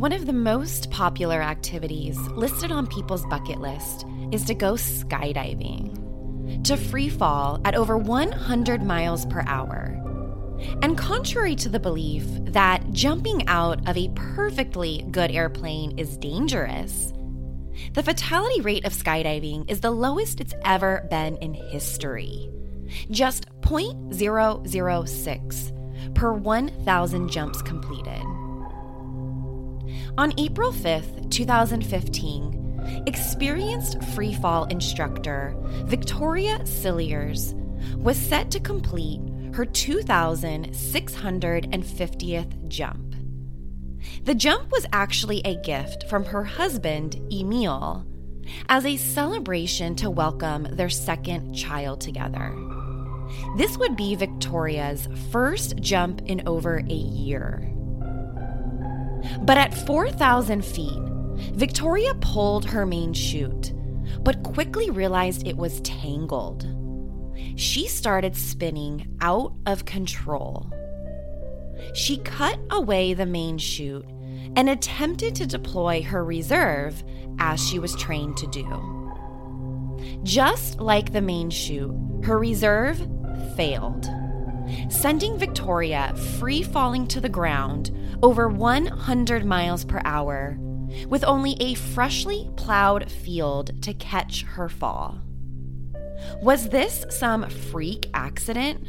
One of the most popular activities listed on people's bucket list is to go skydiving, to free fall at over 100 miles per hour. And contrary to the belief that jumping out of a perfectly good airplane is dangerous, the fatality rate of skydiving is the lowest it's ever been in history. Just 0.006 per 1,000 jumps completed. On April 5th, 2015, experienced freefall instructor Victoria Cilliers was set to complete her 2,650th jump. The jump was actually a gift from her husband, Emil, as a celebration to welcome their second child together. This would be Victoria's first jump in over a year. But at 4,000 feet, Victoria pulled her main chute, but quickly realized it was tangled. She started spinning out of control. She cut away the main chute and attempted to deploy her reserve as she was trained to do. Just like the main chute, her reserve failed, sending Victoria free falling to the ground over 100 miles per hour with only a freshly plowed field to catch her fall. Was this some freak accident?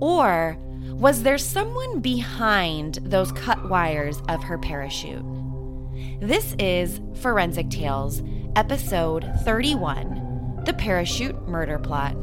Or was there someone behind those cut wires of her parachute? This is Forensic Tales, episode 31 The Parachute Murder Plot.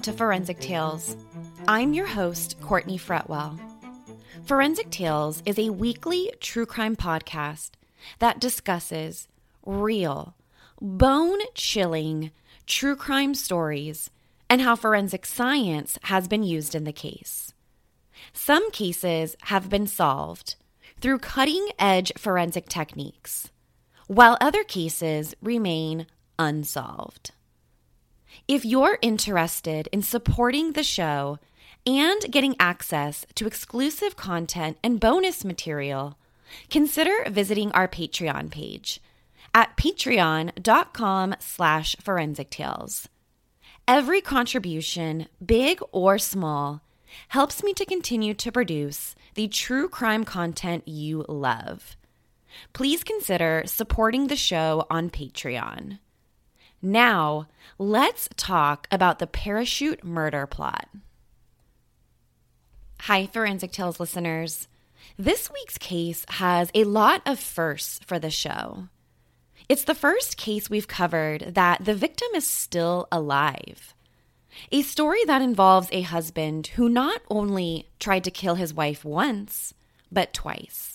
Welcome to Forensic Tales. I'm your host, Courtney Fretwell. Forensic Tales is a weekly true crime podcast that discusses real, bone chilling true crime stories and how forensic science has been used in the case. Some cases have been solved through cutting edge forensic techniques, while other cases remain unsolved. If you're interested in supporting the show and getting access to exclusive content and bonus material, consider visiting our Patreon page at patreon.com slash forensic tales. Every contribution, big or small, helps me to continue to produce the true crime content you love. Please consider supporting the show on Patreon. Now, let's talk about the parachute murder plot. Hi, Forensic Tales listeners. This week's case has a lot of firsts for the show. It's the first case we've covered that the victim is still alive. A story that involves a husband who not only tried to kill his wife once, but twice.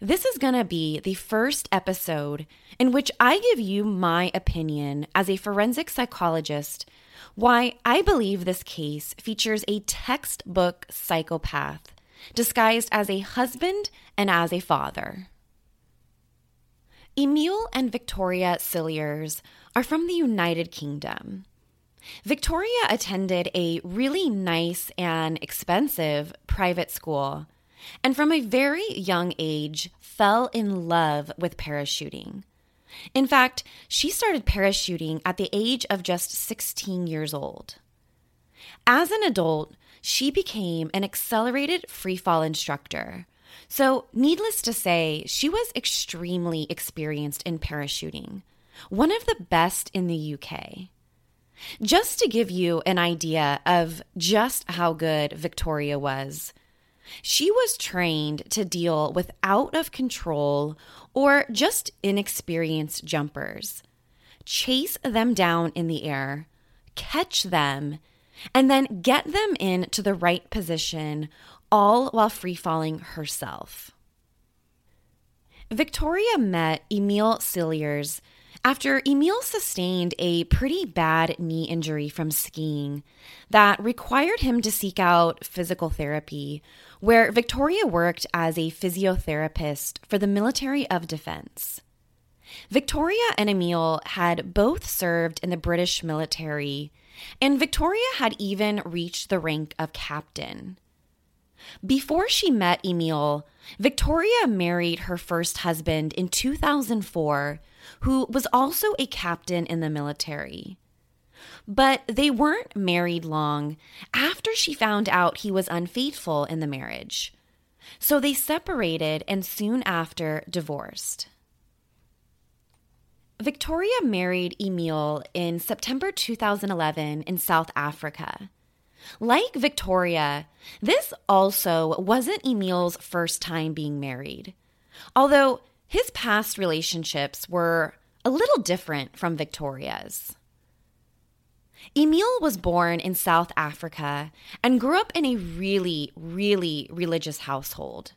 This is going to be the first episode in which I give you my opinion as a forensic psychologist why I believe this case features a textbook psychopath disguised as a husband and as a father. Emil and Victoria Cilliers are from the United Kingdom. Victoria attended a really nice and expensive private school and from a very young age fell in love with parachuting. In fact, she started parachuting at the age of just 16 years old. As an adult, she became an accelerated freefall instructor. So, needless to say, she was extremely experienced in parachuting, one of the best in the UK. Just to give you an idea of just how good Victoria was, she was trained to deal with out of control or just inexperienced jumpers, chase them down in the air, catch them, and then get them into the right position, all while free falling herself. Victoria met Emil Cilliers After Emil sustained a pretty bad knee injury from skiing that required him to seek out physical therapy, where Victoria worked as a physiotherapist for the military of defense. Victoria and Emil had both served in the British military, and Victoria had even reached the rank of captain. Before she met Emil, Victoria married her first husband in 2004, who was also a captain in the military. But they weren't married long after she found out he was unfaithful in the marriage. So they separated and soon after divorced. Victoria married Emil in September 2011 in South Africa. Like Victoria, this also wasn't Emil's first time being married, although his past relationships were a little different from Victoria's. Emil was born in South Africa and grew up in a really, really religious household.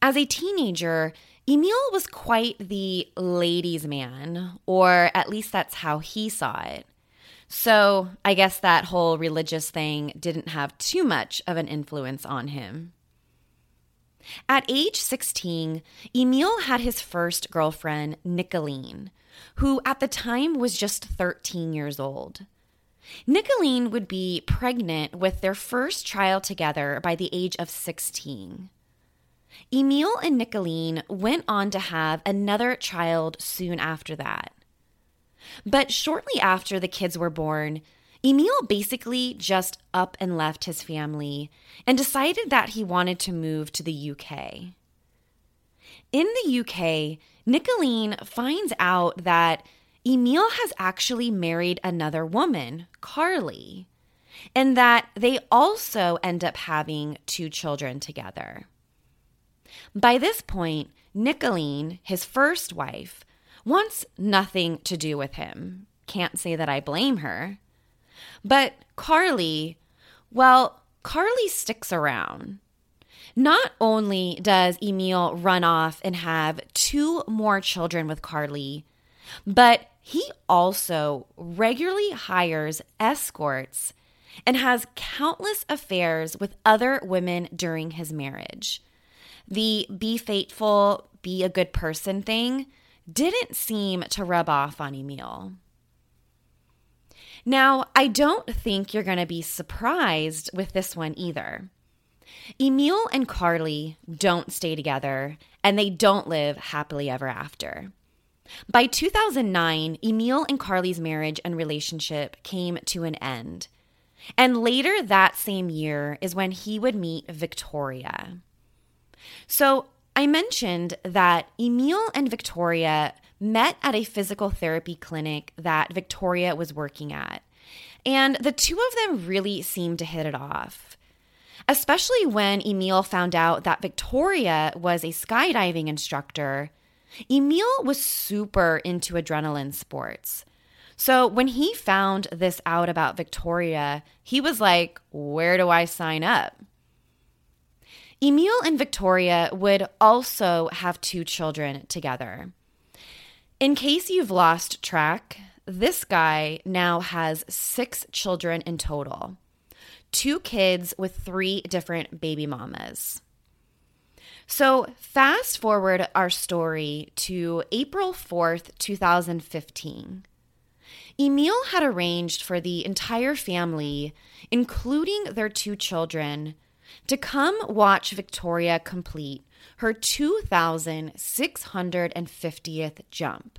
As a teenager, Emil was quite the ladies' man, or at least that's how he saw it. So I guess that whole religious thing didn't have too much of an influence on him. At age 16, Emil had his first girlfriend, Nicolene, who at the time was just 13 years old. Nicolene would be pregnant with their first child together by the age of 16. Emil and Nicolene went on to have another child soon after that. But shortly after the kids were born, Emil basically just up and left his family and decided that he wanted to move to the UK. In the UK, Nicolene finds out that Emil has actually married another woman, Carly, and that they also end up having two children together. By this point, Nicolene, his first wife, wants nothing to do with him. Can't say that I blame her. But Carly, well, Carly sticks around. Not only does Emil run off and have two more children with Carly, but he also regularly hires escorts and has countless affairs with other women during his marriage. The be faithful, be a good person thing didn't seem to rub off on Emil. Now, I don't think you're going to be surprised with this one either. Emil and Carly don't stay together and they don't live happily ever after. By 2009, Emil and Carly's marriage and relationship came to an end. And later that same year is when he would meet Victoria. So I mentioned that Emil and Victoria met at a physical therapy clinic that Victoria was working at. And the two of them really seemed to hit it off. Especially when Emil found out that Victoria was a skydiving instructor. Emil was super into adrenaline sports. So when he found this out about Victoria, he was like, Where do I sign up? Emil and Victoria would also have two children together. In case you've lost track, this guy now has six children in total two kids with three different baby mamas. So, fast forward our story to April 4th, 2015. Emil had arranged for the entire family, including their two children, to come watch Victoria complete her 2,650th jump.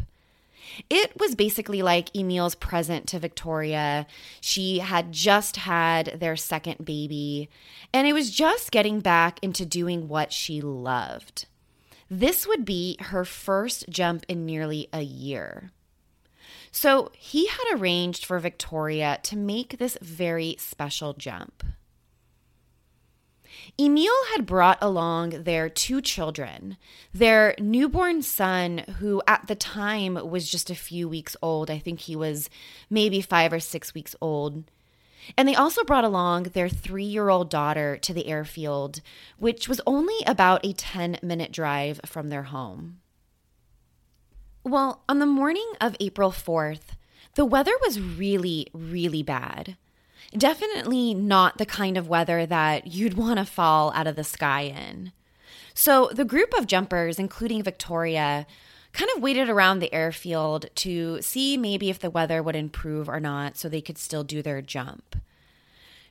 It was basically like Emil's present to Victoria. She had just had their second baby, and it was just getting back into doing what she loved. This would be her first jump in nearly a year. So he had arranged for Victoria to make this very special jump. Emil had brought along their two children, their newborn son, who at the time was just a few weeks old. I think he was maybe five or six weeks old. And they also brought along their three year old daughter to the airfield, which was only about a 10 minute drive from their home. Well, on the morning of April 4th, the weather was really, really bad. Definitely not the kind of weather that you'd want to fall out of the sky in. So the group of jumpers, including Victoria, kind of waited around the airfield to see maybe if the weather would improve or not so they could still do their jump.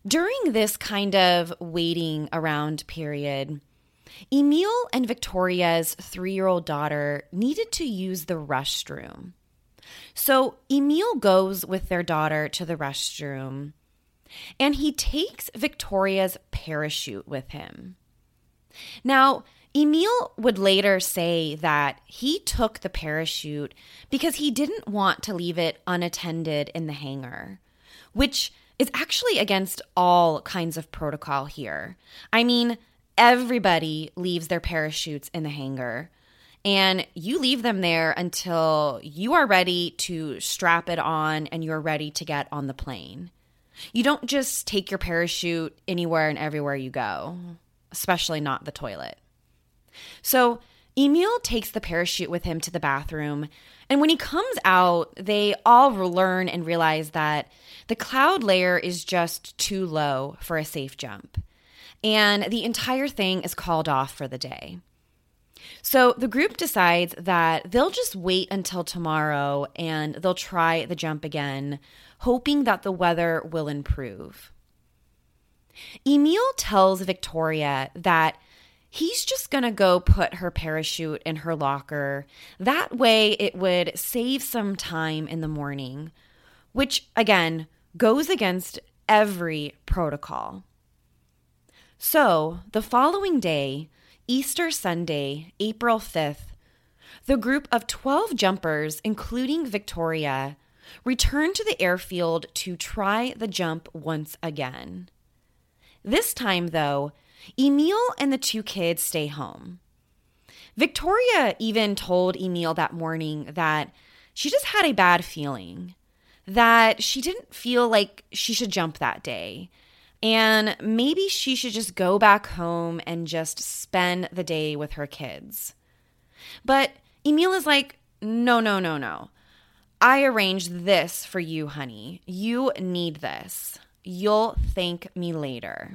During this kind of waiting around period, Emil and Victoria's three year old daughter needed to use the restroom. So Emil goes with their daughter to the restroom and he takes Victoria's parachute with him. Now, Emil would later say that he took the parachute because he didn't want to leave it unattended in the hangar, which is actually against all kinds of protocol here. I mean, everybody leaves their parachutes in the hangar and you leave them there until you are ready to strap it on and you're ready to get on the plane. You don't just take your parachute anywhere and everywhere you go, especially not the toilet. So, Emil takes the parachute with him to the bathroom, and when he comes out, they all learn and realize that the cloud layer is just too low for a safe jump, and the entire thing is called off for the day. So the group decides that they'll just wait until tomorrow and they'll try the jump again, hoping that the weather will improve. Emil tells Victoria that he's just going to go put her parachute in her locker. That way, it would save some time in the morning, which again goes against every protocol. So, the following day, Easter Sunday, April 5th, the group of 12 jumpers, including Victoria, returned to the airfield to try the jump once again. This time, though, Emil and the two kids stay home. Victoria even told Emil that morning that she just had a bad feeling, that she didn't feel like she should jump that day, and maybe she should just go back home and just spend the day with her kids. But Emil is like, no, no, no, no. I arranged this for you, honey. You need this. You'll thank me later.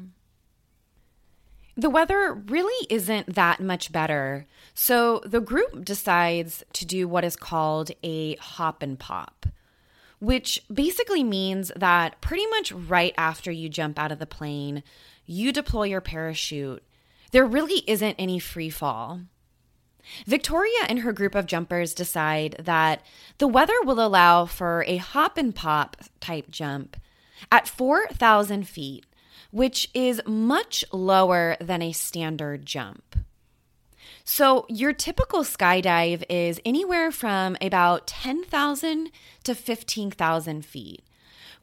The weather really isn't that much better, so the group decides to do what is called a hop and pop, which basically means that pretty much right after you jump out of the plane, you deploy your parachute. There really isn't any free fall. Victoria and her group of jumpers decide that the weather will allow for a hop and pop type jump at 4,000 feet which is much lower than a standard jump. So, your typical skydive is anywhere from about 10,000 to 15,000 feet,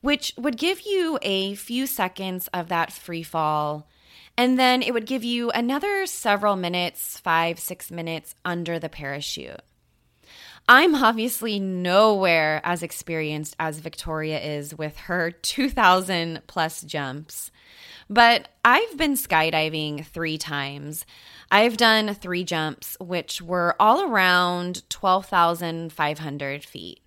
which would give you a few seconds of that free fall. And then it would give you another several minutes, five, six minutes under the parachute. I'm obviously nowhere as experienced as Victoria is with her 2,000 plus jumps. But I've been skydiving three times. I've done three jumps, which were all around 12,500 feet.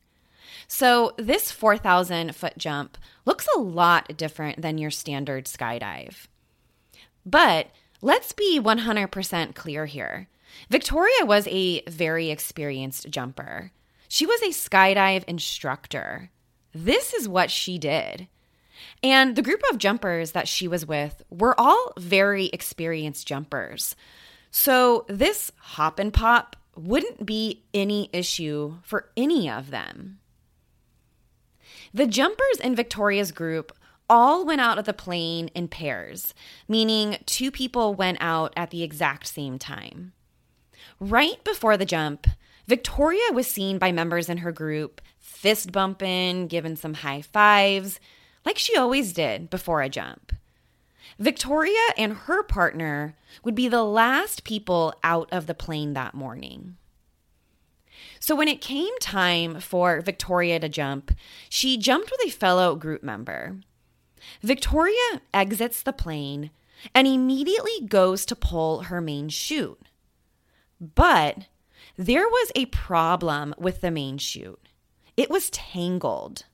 So this 4,000 foot jump looks a lot different than your standard skydive. But let's be 100% clear here. Victoria was a very experienced jumper. She was a skydive instructor. This is what she did. And the group of jumpers that she was with were all very experienced jumpers. So this hop and pop wouldn't be any issue for any of them. The jumpers in Victoria's group all went out of the plane in pairs, meaning two people went out at the exact same time. Right before the jump, Victoria was seen by members in her group fist bumping, giving some high fives, like she always did before a jump. Victoria and her partner would be the last people out of the plane that morning. So, when it came time for Victoria to jump, she jumped with a fellow group member. Victoria exits the plane and immediately goes to pull her main chute. But there was a problem with the main chute. It was tangled.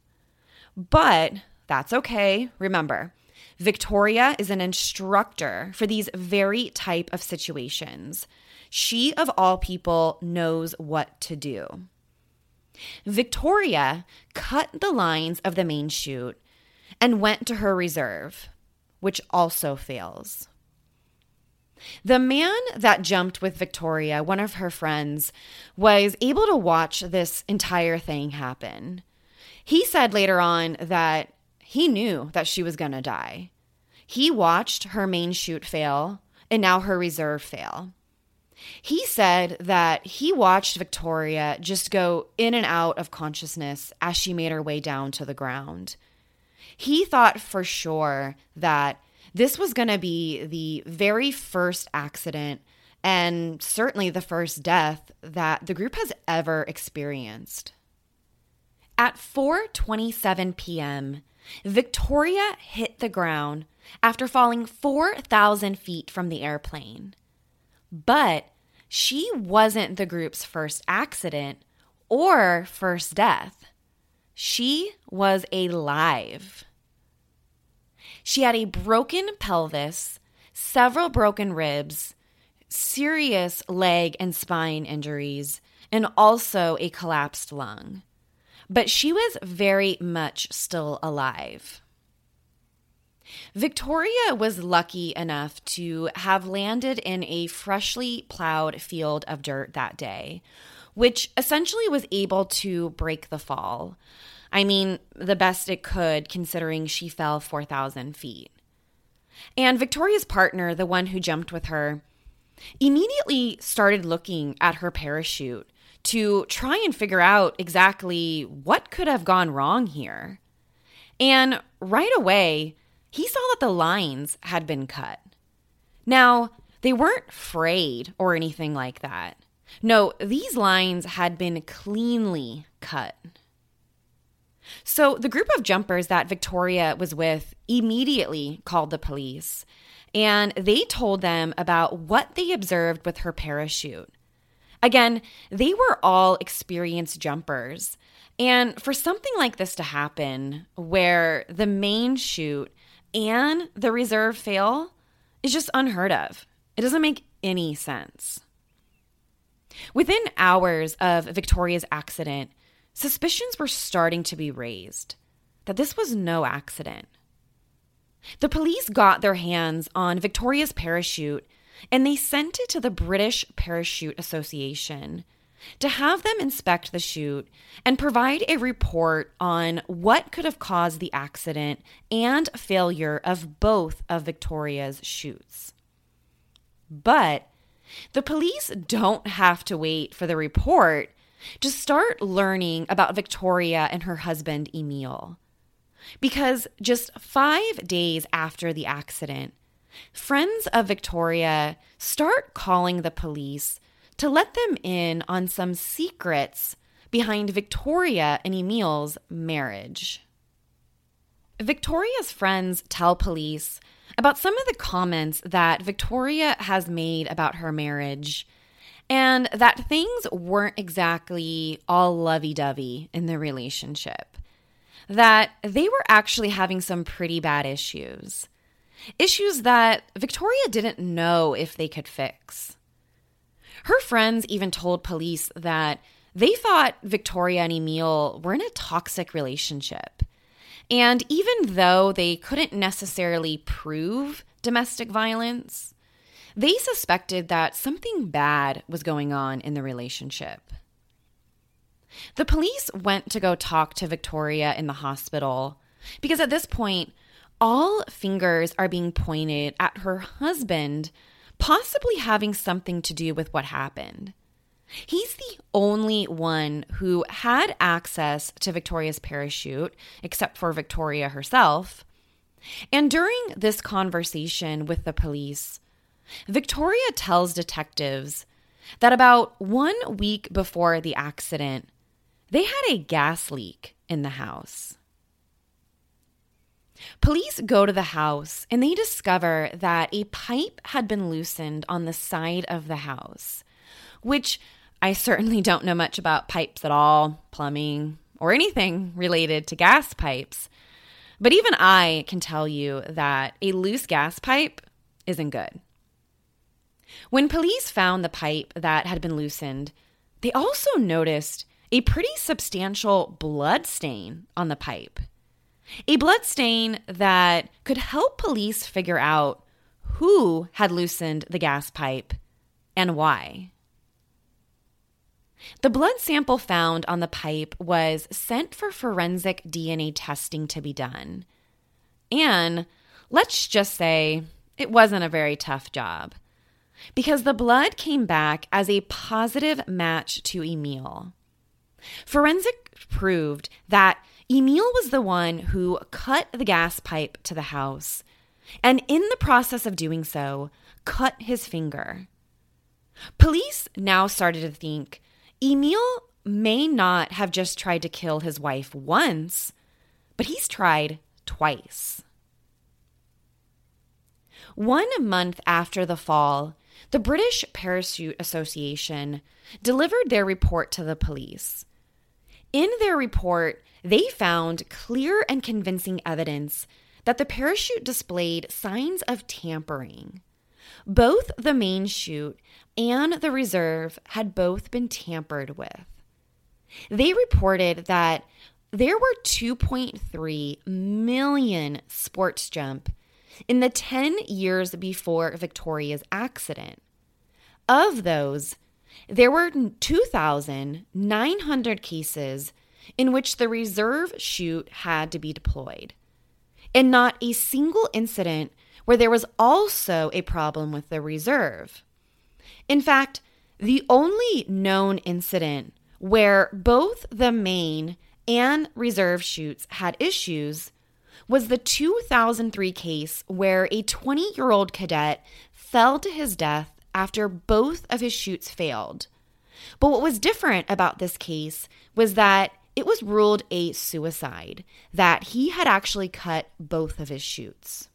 But that's okay. Remember, Victoria is an instructor for these very type of situations. She, of all people, knows what to do. Victoria cut the lines of the main chute and went to her reserve, which also fails. The man that jumped with Victoria, one of her friends, was able to watch this entire thing happen. He said later on that he knew that she was going to die. He watched her main chute fail and now her reserve fail. He said that he watched Victoria just go in and out of consciousness as she made her way down to the ground. He thought for sure that this was going to be the very first accident and certainly the first death that the group has ever experienced. At 4:27 p.m., Victoria hit the ground after falling 4,000 feet from the airplane. But she wasn't the group's first accident or first death. She was alive. She had a broken pelvis, several broken ribs, serious leg and spine injuries, and also a collapsed lung. But she was very much still alive. Victoria was lucky enough to have landed in a freshly plowed field of dirt that day, which essentially was able to break the fall. I mean, the best it could, considering she fell 4,000 feet. And Victoria's partner, the one who jumped with her, immediately started looking at her parachute to try and figure out exactly what could have gone wrong here. And right away, he saw that the lines had been cut. Now, they weren't frayed or anything like that. No, these lines had been cleanly cut. So the group of jumpers that Victoria was with immediately called the police and they told them about what they observed with her parachute. Again, they were all experienced jumpers. And for something like this to happen, where the main chute and the reserve fail, is just unheard of. It doesn't make any sense. Within hours of Victoria's accident, suspicions were starting to be raised that this was no accident. The police got their hands on Victoria's parachute and they sent it to the British Parachute Association to have them inspect the chute and provide a report on what could have caused the accident and failure of both of Victoria's chutes. But the police don't have to wait for the report to start learning about Victoria and her husband, Emil. Because just five days after the accident, friends of Victoria start calling the police to let them in on some secrets behind Victoria and Emil's marriage. Victoria's friends tell police about some of the comments that Victoria has made about her marriage and that things weren't exactly all lovey dovey in the relationship. That they were actually having some pretty bad issues. Issues that Victoria didn't know if they could fix. Her friends even told police that they thought Victoria and Emil were in a toxic relationship. And even though they couldn't necessarily prove domestic violence, they suspected that something bad was going on in the relationship. The police went to go talk to Victoria in the hospital because at this point, all fingers are being pointed at her husband possibly having something to do with what happened. He's the only one who had access to Victoria's parachute, except for Victoria herself. And during this conversation with the police, Victoria tells detectives that about one week before the accident, they had a gas leak in the house. Police go to the house and they discover that a pipe had been loosened on the side of the house, which I certainly don't know much about pipes at all, plumbing, or anything related to gas pipes. But even I can tell you that a loose gas pipe isn't good. When police found the pipe that had been loosened, they also noticed a pretty substantial blood stain on the pipe. A blood stain that could help police figure out who had loosened the gas pipe and why. The blood sample found on the pipe was sent for forensic DNA testing to be done. And let's just say it wasn't a very tough job because the blood came back as a positive match to Emil. Forensic proved that Emil was the one who cut the gas pipe to the house, and in the process of doing so, cut his finger. Police now started to think Emil may not have just tried to kill his wife once, but he's tried twice. One month after the fall, the British Parachute Association delivered their report to the police. In their report, they found clear and convincing evidence that the parachute displayed signs of tampering. Both the main chute and the reserve had both been tampered with. They reported that there were 2.3 million sports jump in the 10 years before Victoria's accident. Of those, there were 2,900 cases in which the reserve chute had to be deployed, and not a single incident where there was also a problem with the reserve. In fact, the only known incident where both the main and reserve chutes had issues was the 2003 case where a 20 year old cadet fell to his death after both of his chutes failed. But what was different about this case was that it was ruled a suicide, that he had actually cut both of his chutes.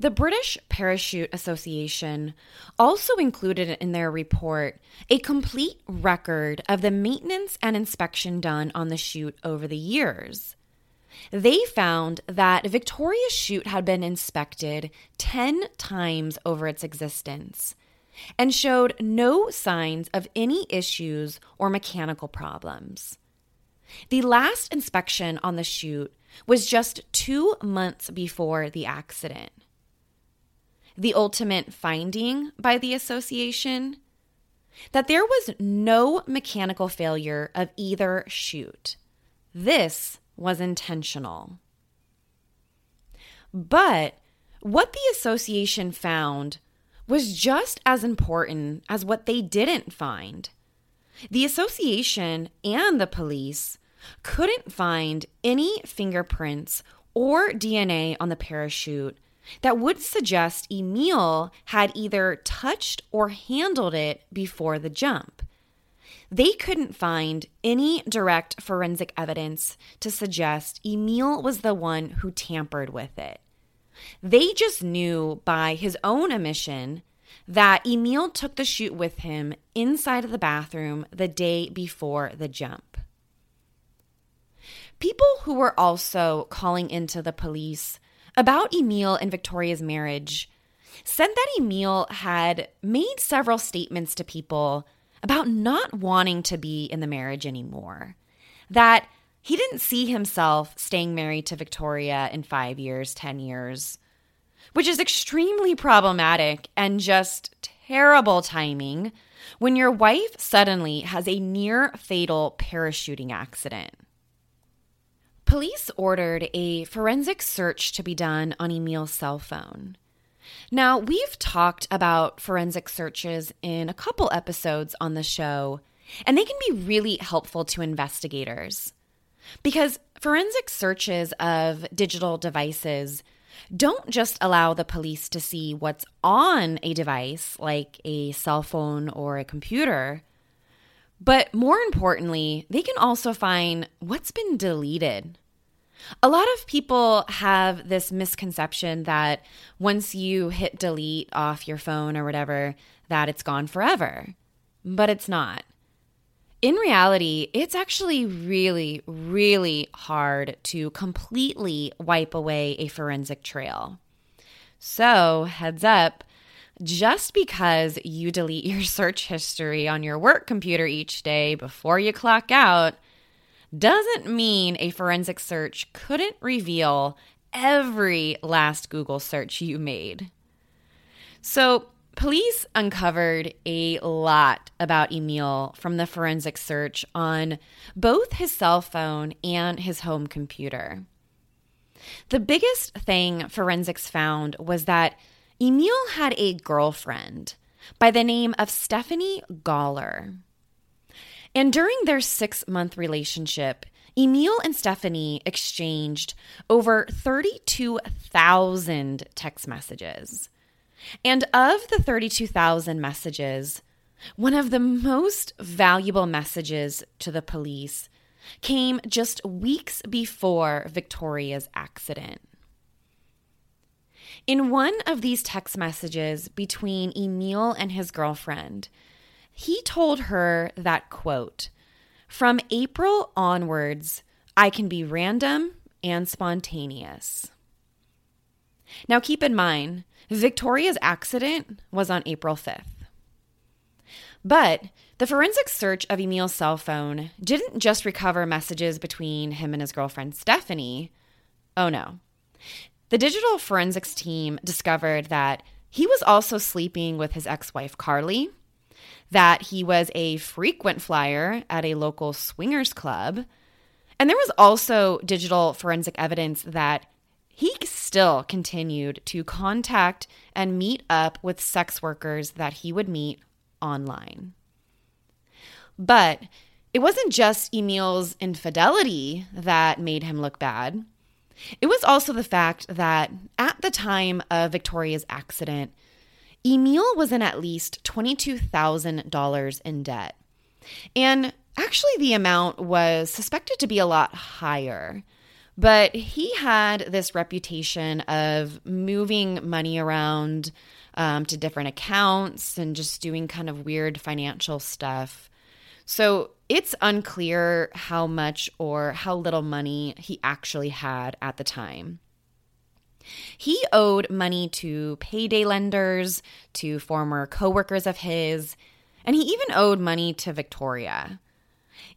The British Parachute Association also included in their report a complete record of the maintenance and inspection done on the chute over the years. They found that Victoria's chute had been inspected 10 times over its existence and showed no signs of any issues or mechanical problems. The last inspection on the chute was just two months before the accident. The ultimate finding by the association that there was no mechanical failure of either chute. This was intentional. But what the association found was just as important as what they didn't find. The association and the police couldn't find any fingerprints or DNA on the parachute that would suggest Emil had either touched or handled it before the jump. They couldn't find any direct forensic evidence to suggest Emil was the one who tampered with it. They just knew by his own admission that Emil took the chute with him inside of the bathroom the day before the jump. People who were also calling into the police about Emil and Victoria's marriage said that Emil had made several statements to people about not wanting to be in the marriage anymore. That he didn't see himself staying married to Victoria in five years, 10 years, which is extremely problematic and just terrible timing when your wife suddenly has a near fatal parachuting accident. Police ordered a forensic search to be done on Emil's cell phone. Now, we've talked about forensic searches in a couple episodes on the show, and they can be really helpful to investigators. Because forensic searches of digital devices don't just allow the police to see what's on a device like a cell phone or a computer, but more importantly, they can also find what's been deleted a lot of people have this misconception that once you hit delete off your phone or whatever, that it's gone forever. but it's not. In reality, it's actually really, really hard to completely wipe away a forensic trail. So, heads up, just because you delete your search history on your work computer each day before you clock out doesn't mean a forensic search couldn't reveal every last Google search you made. So, police uncovered a lot about Emil from the forensic search on both his cell phone and his home computer. The biggest thing forensics found was that Emil had a girlfriend by the name of Stephanie Goller. And during their six month relationship, Emil and Stephanie exchanged over 32,000 text messages. And of the 32,000 messages, one of the most valuable messages to the police came just weeks before Victoria's accident. In one of these text messages between Emil and his girlfriend, he told her that quote, from April onwards, I can be random and spontaneous. Now keep in mind, Victoria's accident was on April 5th. But the forensic search of Emil's cell phone didn't just recover messages between him and his girlfriend Stephanie. Oh no. The digital forensics team discovered that he was also sleeping with his ex wife Carly, that he was a frequent flyer at a local swingers club, and there was also digital forensic evidence that he still continued to contact and meet up with sex workers that he would meet online. But it wasn't just Emil's infidelity that made him look bad. It was also the fact that at the time of Victoria's accident, Emil was in at least $22,000 in debt. And actually, the amount was suspected to be a lot higher. But he had this reputation of moving money around um, to different accounts and just doing kind of weird financial stuff. So it's unclear how much or how little money he actually had at the time. He owed money to payday lenders, to former coworkers of his, and he even owed money to Victoria.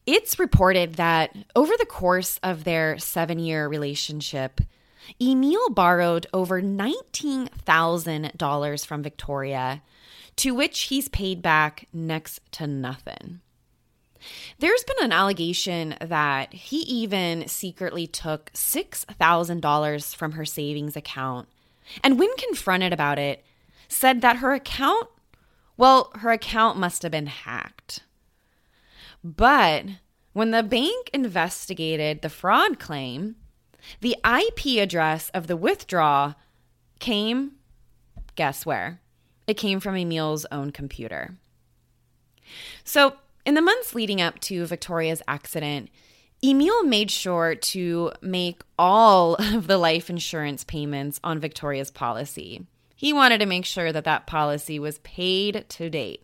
It's reported that over the course of their seven year relationship, Emil borrowed over $19,000 from Victoria, to which he's paid back next to nothing. There's been an allegation that he even secretly took $6,000 from her savings account, and when confronted about it, said that her account, well, her account must have been hacked. But when the bank investigated the fraud claim, the IP address of the withdrawal came, guess where? It came from Emil's own computer. So in the months leading up to Victoria's accident, Emil made sure to make all of the life insurance payments on Victoria's policy. He wanted to make sure that that policy was paid to date.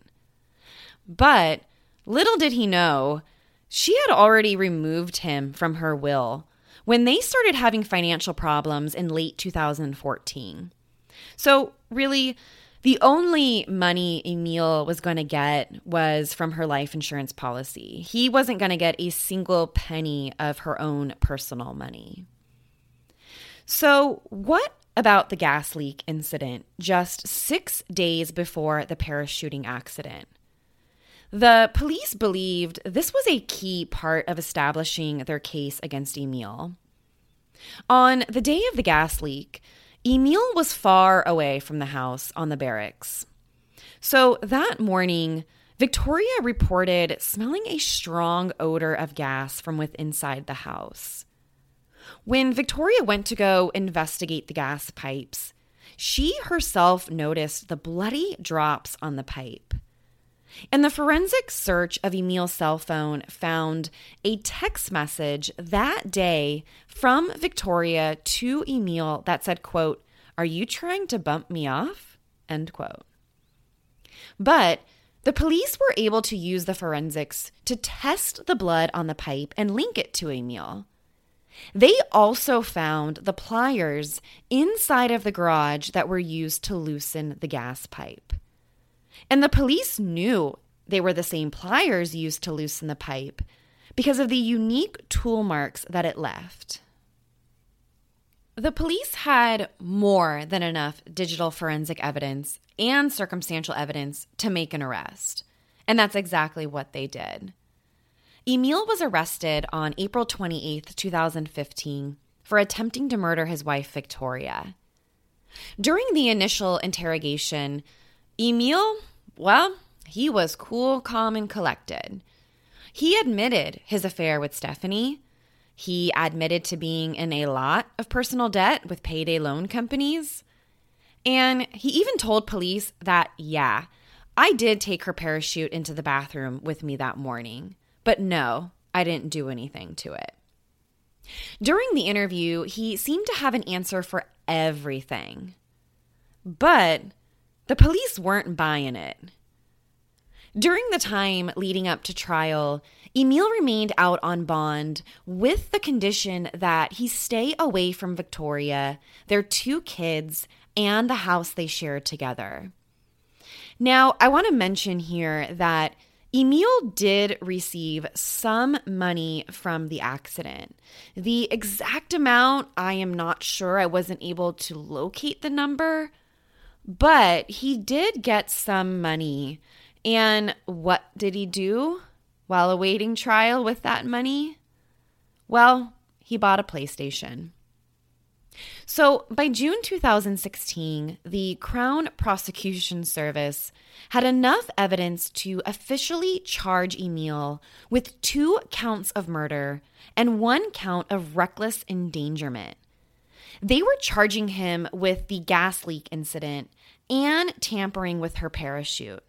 But little did he know, she had already removed him from her will when they started having financial problems in late 2014. So, really, the only money Emil was going to get was from her life insurance policy. He wasn't going to get a single penny of her own personal money. So, what about the gas leak incident just six days before the parachuting accident? The police believed this was a key part of establishing their case against Emil. On the day of the gas leak, Emil was far away from the house on the barracks. So that morning, Victoria reported smelling a strong odor of gas from within inside the house. When Victoria went to go investigate the gas pipes, she herself noticed the bloody drops on the pipe. And the forensic search of Emil's cell phone found a text message that day from Victoria to Emil that said, quote, Are you trying to bump me off? End quote. But The police were able to use the forensics to test the blood on the pipe and link it to Emil. They also found the pliers inside of the garage that were used to loosen the gas pipe. And the police knew they were the same pliers used to loosen the pipe because of the unique tool marks that it left. The police had more than enough digital forensic evidence and circumstantial evidence to make an arrest. And that's exactly what they did. Emil was arrested on April 28, 2015, for attempting to murder his wife, Victoria. During the initial interrogation, Emil, well, he was cool, calm, and collected. He admitted his affair with Stephanie. He admitted to being in a lot of personal debt with payday loan companies. And he even told police that, yeah, I did take her parachute into the bathroom with me that morning. But no, I didn't do anything to it. During the interview, he seemed to have an answer for everything. But the police weren't buying it. During the time leading up to trial, Emil remained out on bond with the condition that he stay away from Victoria, their two kids, and the house they shared together. Now, I want to mention here that Emil did receive some money from the accident. The exact amount, I am not sure. I wasn't able to locate the number, but he did get some money. And what did he do while awaiting trial with that money? Well, he bought a PlayStation. So by June 2016, the Crown Prosecution Service had enough evidence to officially charge Emil with two counts of murder and one count of reckless endangerment. They were charging him with the gas leak incident and tampering with her parachute.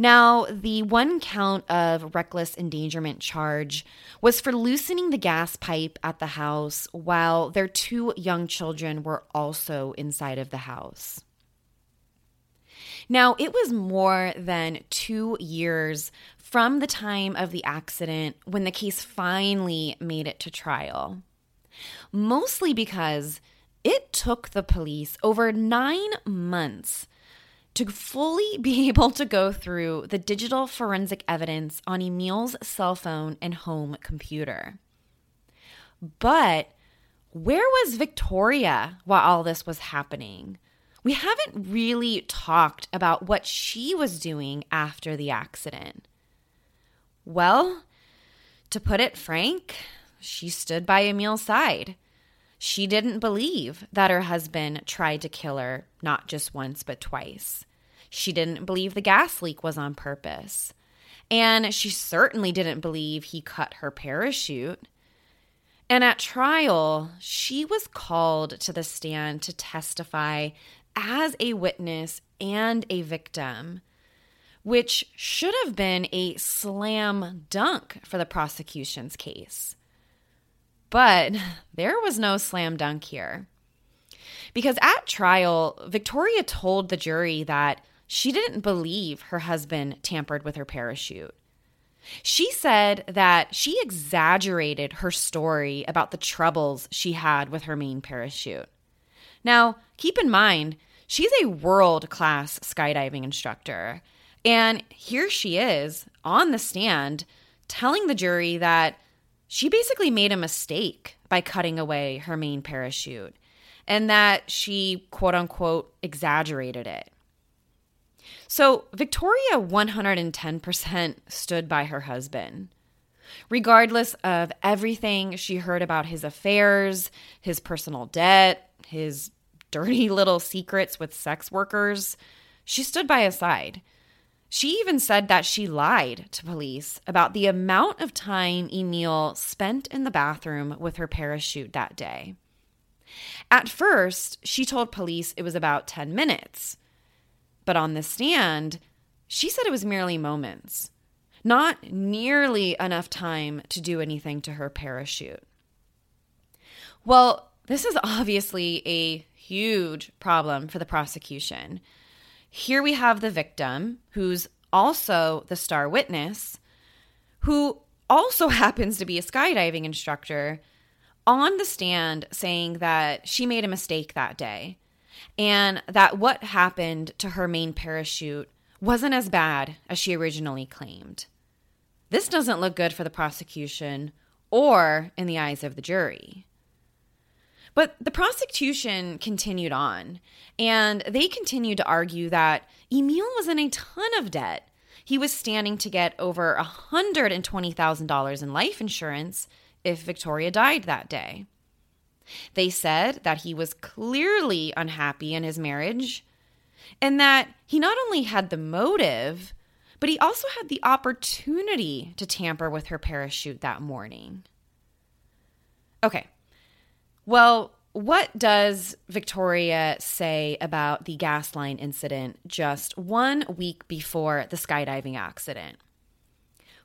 Now, the one count of reckless endangerment charge was for loosening the gas pipe at the house while their two young children were also inside of the house. Now, it was more than two years from the time of the accident when the case finally made it to trial. Mostly because it took the police over nine months to fully be able to go through the digital forensic evidence on Emil's cell phone and home computer. But where was Victoria while all this was happening? We haven't really talked about what she was doing after the accident. Well, to put it frank, she stood by Emil's side. She didn't believe that her husband tried to kill her, not just once, but twice. She didn't believe the gas leak was on purpose. And she certainly didn't believe he cut her parachute. And at trial, she was called to the stand to testify as a witness and a victim, which should have been a slam dunk for the prosecution's case. But there was no slam dunk here. Because at trial, Victoria told the jury that she didn't believe her husband tampered with her parachute. She said that she exaggerated her story about the troubles she had with her main parachute. Now, keep in mind, she's a world class skydiving instructor. And here she is on the stand telling the jury that she basically made a mistake by cutting away her main parachute and that she, quote unquote, exaggerated it. So Victoria 110% stood by her husband. Regardless of everything she heard about his affairs, his personal debt, his dirty little secrets with sex workers, she stood by his side. She even said that she lied to police about the amount of time Emil spent in the bathroom with her parachute that day. At first, she told police it was about 10 minutes. But on the stand, she said it was merely moments, not nearly enough time to do anything to her parachute. Well, this is obviously a huge problem for the prosecution. Here we have the victim who's also the star witness, who also happens to be a skydiving instructor, on the stand saying that she made a mistake that day and that what happened to her main parachute wasn't as bad as she originally claimed. This doesn't look good for the prosecution or in the eyes of the jury. But the prosecution continued on, and they continued to argue that Emil was in a ton of debt. He was standing to get over $120,000 in life insurance if Victoria died that day. They said that he was clearly unhappy in his marriage and that he not only had the motive, but he also had the opportunity to tamper with her parachute that morning. Okay. Well, what does Victoria say about the gas line incident just one week before the skydiving accident?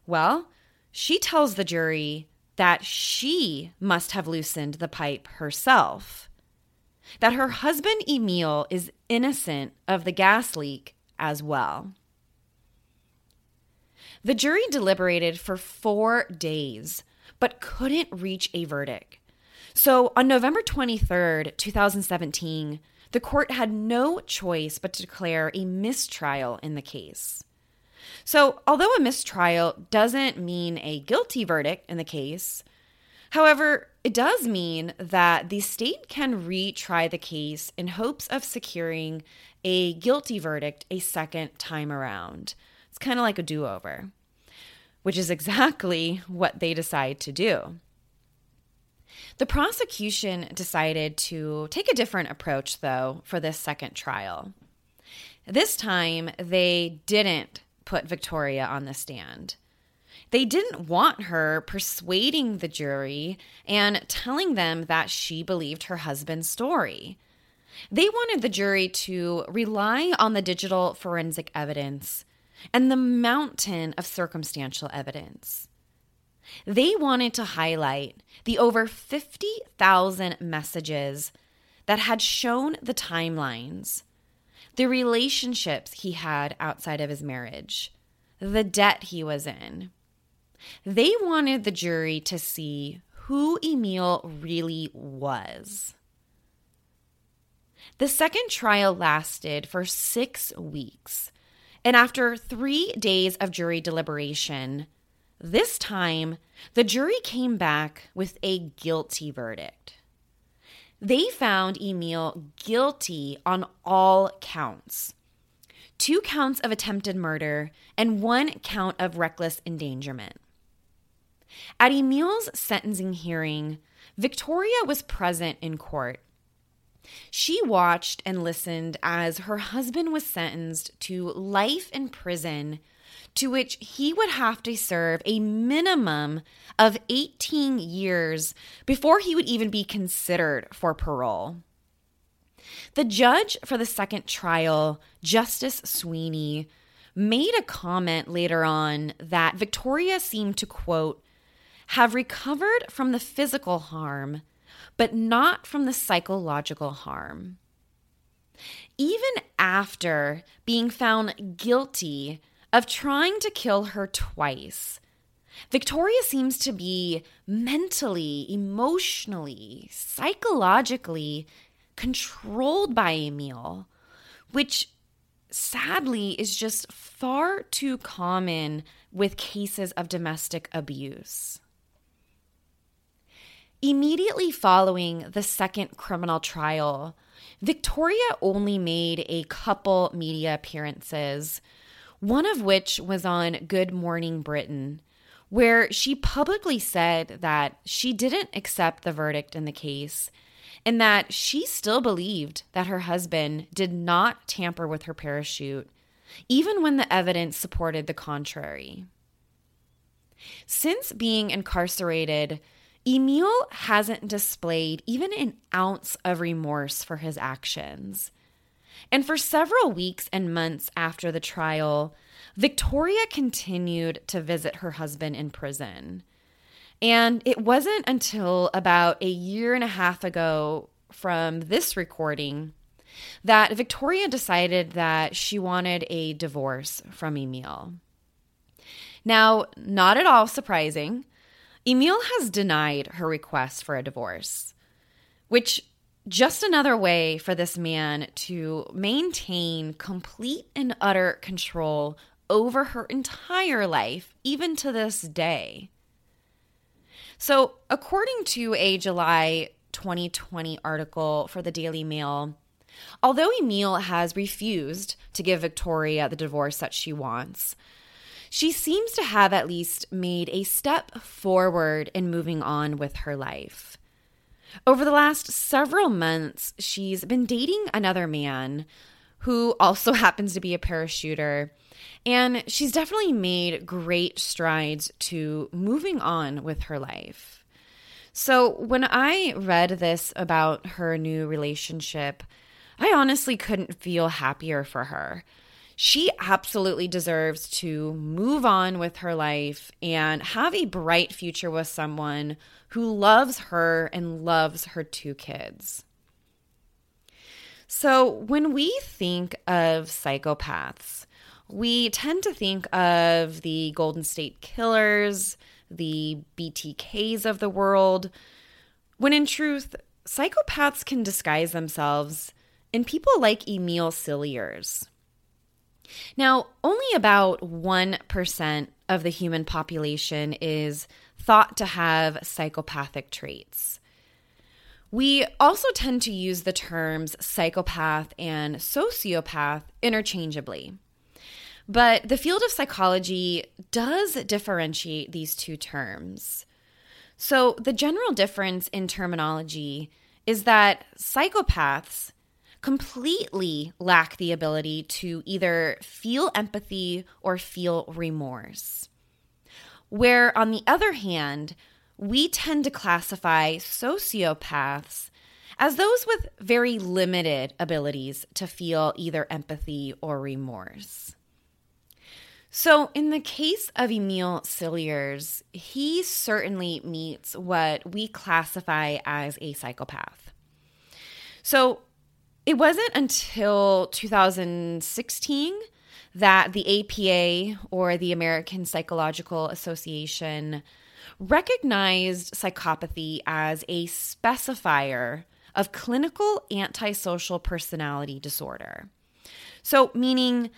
Well, she tells the jury that she must have loosened the pipe herself, that her husband Emil is innocent of the gas leak as well. The jury deliberated for four days, but couldn't reach a verdict. So on November 23rd, 2017, the court had no choice but to declare a mistrial in the case. So, although a mistrial doesn't mean a guilty verdict in the case, however, it does mean that the state can retry the case in hopes of securing a guilty verdict a second time around. It's kind of like a do over, which is exactly what they decide to do. The prosecution decided to take a different approach, though, for this second trial. This time, they didn't put Victoria on the stand. They didn't want her persuading the jury and telling them that she believed her husband's story. They wanted the jury to rely on the digital forensic evidence and the mountain of circumstantial evidence. They wanted to highlight the over 50,000 messages that had shown the timelines the relationships he had outside of his marriage, the debt he was in. They wanted the jury to see who Emil really was. The second trial lasted for six weeks, and after three days of jury deliberation, this time the jury came back with a guilty verdict. They found Emil guilty on all counts two counts of attempted murder and one count of reckless endangerment. At Emil's sentencing hearing, Victoria was present in court. She watched and listened as her husband was sentenced to life in prison to which he would have to serve a minimum of 18 years before he would even be considered for parole. The judge for the second trial, Justice Sweeney, made a comment later on that Victoria seemed to, quote, have recovered from the physical harm, but not from the psychological harm. Even after being found guilty of trying to kill her twice. Victoria seems to be mentally, emotionally, psychologically controlled by Emil, which sadly is just far too common with cases of domestic abuse. Immediately following the second criminal trial, Victoria only made a couple media appearances one of which was on Good Morning Britain, where she publicly said that she didn't accept the verdict in the case and that she still believed that her husband did not tamper with her parachute, even when the evidence supported the contrary. Since being incarcerated, Emil hasn't displayed even an ounce of remorse for his actions. And for several weeks and months after the trial, Victoria continued to visit her husband in prison. And it wasn't until about a year and a half ago from this recording that Victoria decided that she wanted a divorce from Emil. Now, not at all surprising, Emil has denied her request for a divorce, which just another way for this man to maintain complete and utter control over her entire life, even to this day. So, according to a July 2020 article for the Daily Mail, although Emil has refused to give Victoria the divorce that she wants, she seems to have at least made a step forward in moving on with her life. Over the last several months, she's been dating another man who also happens to be a parachuter. And she's definitely made great strides to moving on with her life. So, when I read this about her new relationship, I honestly couldn't feel happier for her. She absolutely deserves to move on with her life and have a bright future with someone who loves her and loves her two kids. So, when we think of psychopaths, we tend to think of the Golden State Killers, the BTKs of the world, when in truth, psychopaths can disguise themselves in people like Emil Cilliers. Now, only about 1% of the human population is thought to have psychopathic traits. We also tend to use the terms psychopath and sociopath interchangeably. But the field of psychology does differentiate these two terms. So, the general difference in terminology is that psychopaths completely lack the ability to either feel empathy or feel remorse. Where, on the other hand, we tend to classify sociopaths as those with very limited abilities to feel either empathy or remorse. So, in the case of Emil Cilliers, he certainly meets what we classify as a psychopath. So, it wasn't until 2016 that the APA or the American Psychological Association recognized psychopathy as a specifier of clinical antisocial personality disorder. So, meaning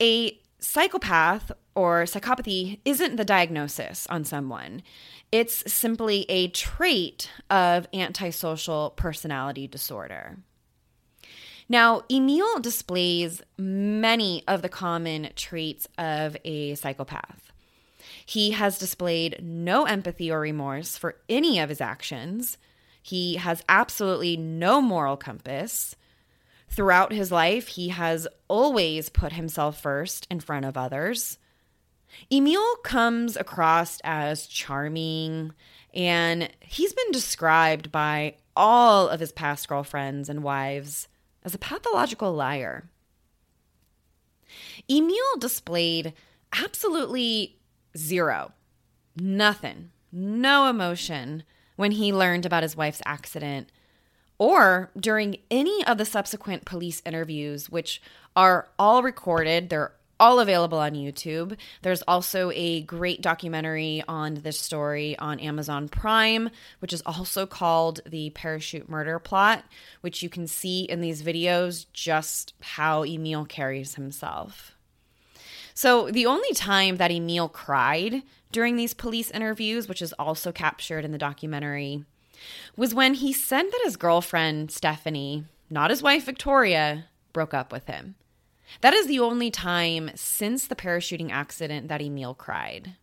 a psychopath or psychopathy isn't the diagnosis on someone. It's simply a trait of antisocial personality disorder. Now, Emil displays many of the common traits of a psychopath. He has displayed no empathy or remorse for any of his actions. He has absolutely no moral compass. Throughout his life, he has always put himself first in front of others. Emil comes across as charming, and he's been described by all of his past girlfriends and wives as a pathological liar. Emil displayed absolutely zero, nothing, no emotion when he learned about his wife's accident or during any of the subsequent police interviews, which are all recorded. They're all available on YouTube. There's also a great documentary on this story on Amazon Prime, which is also called The Parachute Murder Plot, which you can see in these videos just how Emil carries himself. So, the only time that Emil cried during these police interviews, which is also captured in the documentary, was when he said that his girlfriend, Stephanie, not his wife, Victoria, broke up with him. That is the only time since the parachuting accident that Emil cried.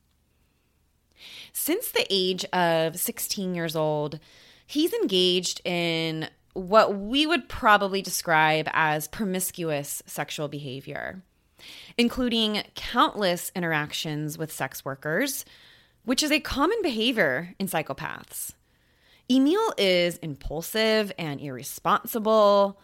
Since the age of 16 years old, he's engaged in what we would probably describe as promiscuous sexual behavior, including countless interactions with sex workers, which is a common behavior in psychopaths. Emil is impulsive and irresponsible,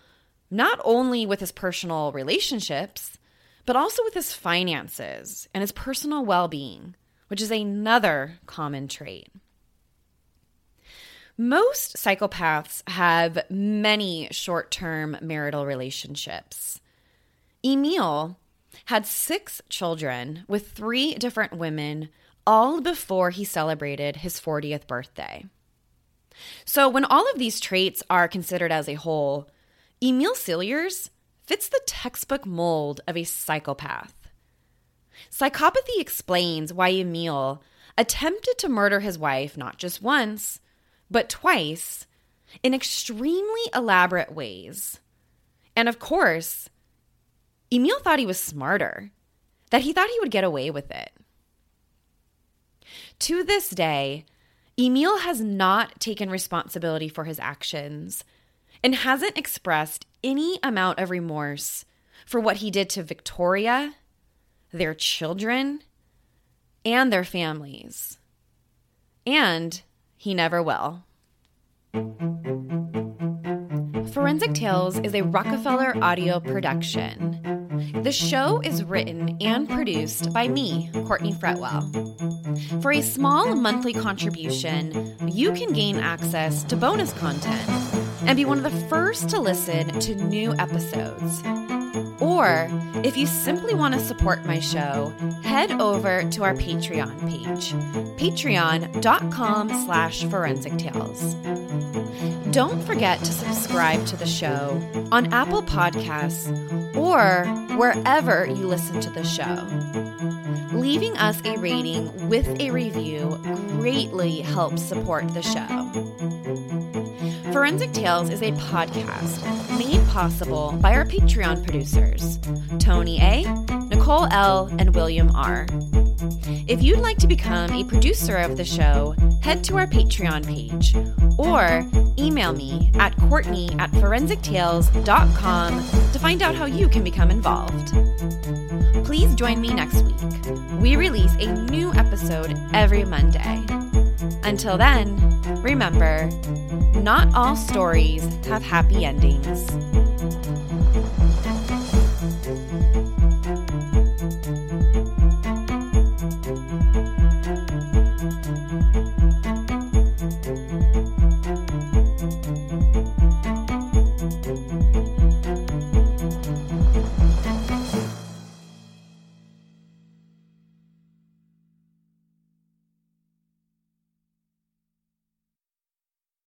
not only with his personal relationships, but also with his finances and his personal well being, which is another common trait. Most psychopaths have many short term marital relationships. Emil had six children with three different women, all before he celebrated his 40th birthday. So, when all of these traits are considered as a whole, Emil Cilliers fits the textbook mold of a psychopath. Psychopathy explains why Emil attempted to murder his wife not just once, but twice in extremely elaborate ways. And of course, Emil thought he was smarter, that he thought he would get away with it. To this day, Emil has not taken responsibility for his actions and hasn't expressed any amount of remorse for what he did to Victoria, their children, and their families. And he never will. Forensic Tales is a Rockefeller audio production. The show is written and produced by me, Courtney Fretwell. For a small monthly contribution, you can gain access to bonus content and be one of the first to listen to new episodes. Or if you simply want to support my show, head over to our Patreon page, patreon.com slash forensic tales. Don't forget to subscribe to the show on Apple Podcasts or wherever you listen to the show. Leaving us a rating with a review greatly helps support the show. Forensic Tales is a podcast made possible by our Patreon producers, Tony A., Nicole L., and William R. If you'd like to become a producer of the show, head to our Patreon page or email me at Courtney at forensictales.com to find out how you can become involved. Please join me next week. We release a new episode every Monday. Until then, remember, not all stories have happy endings.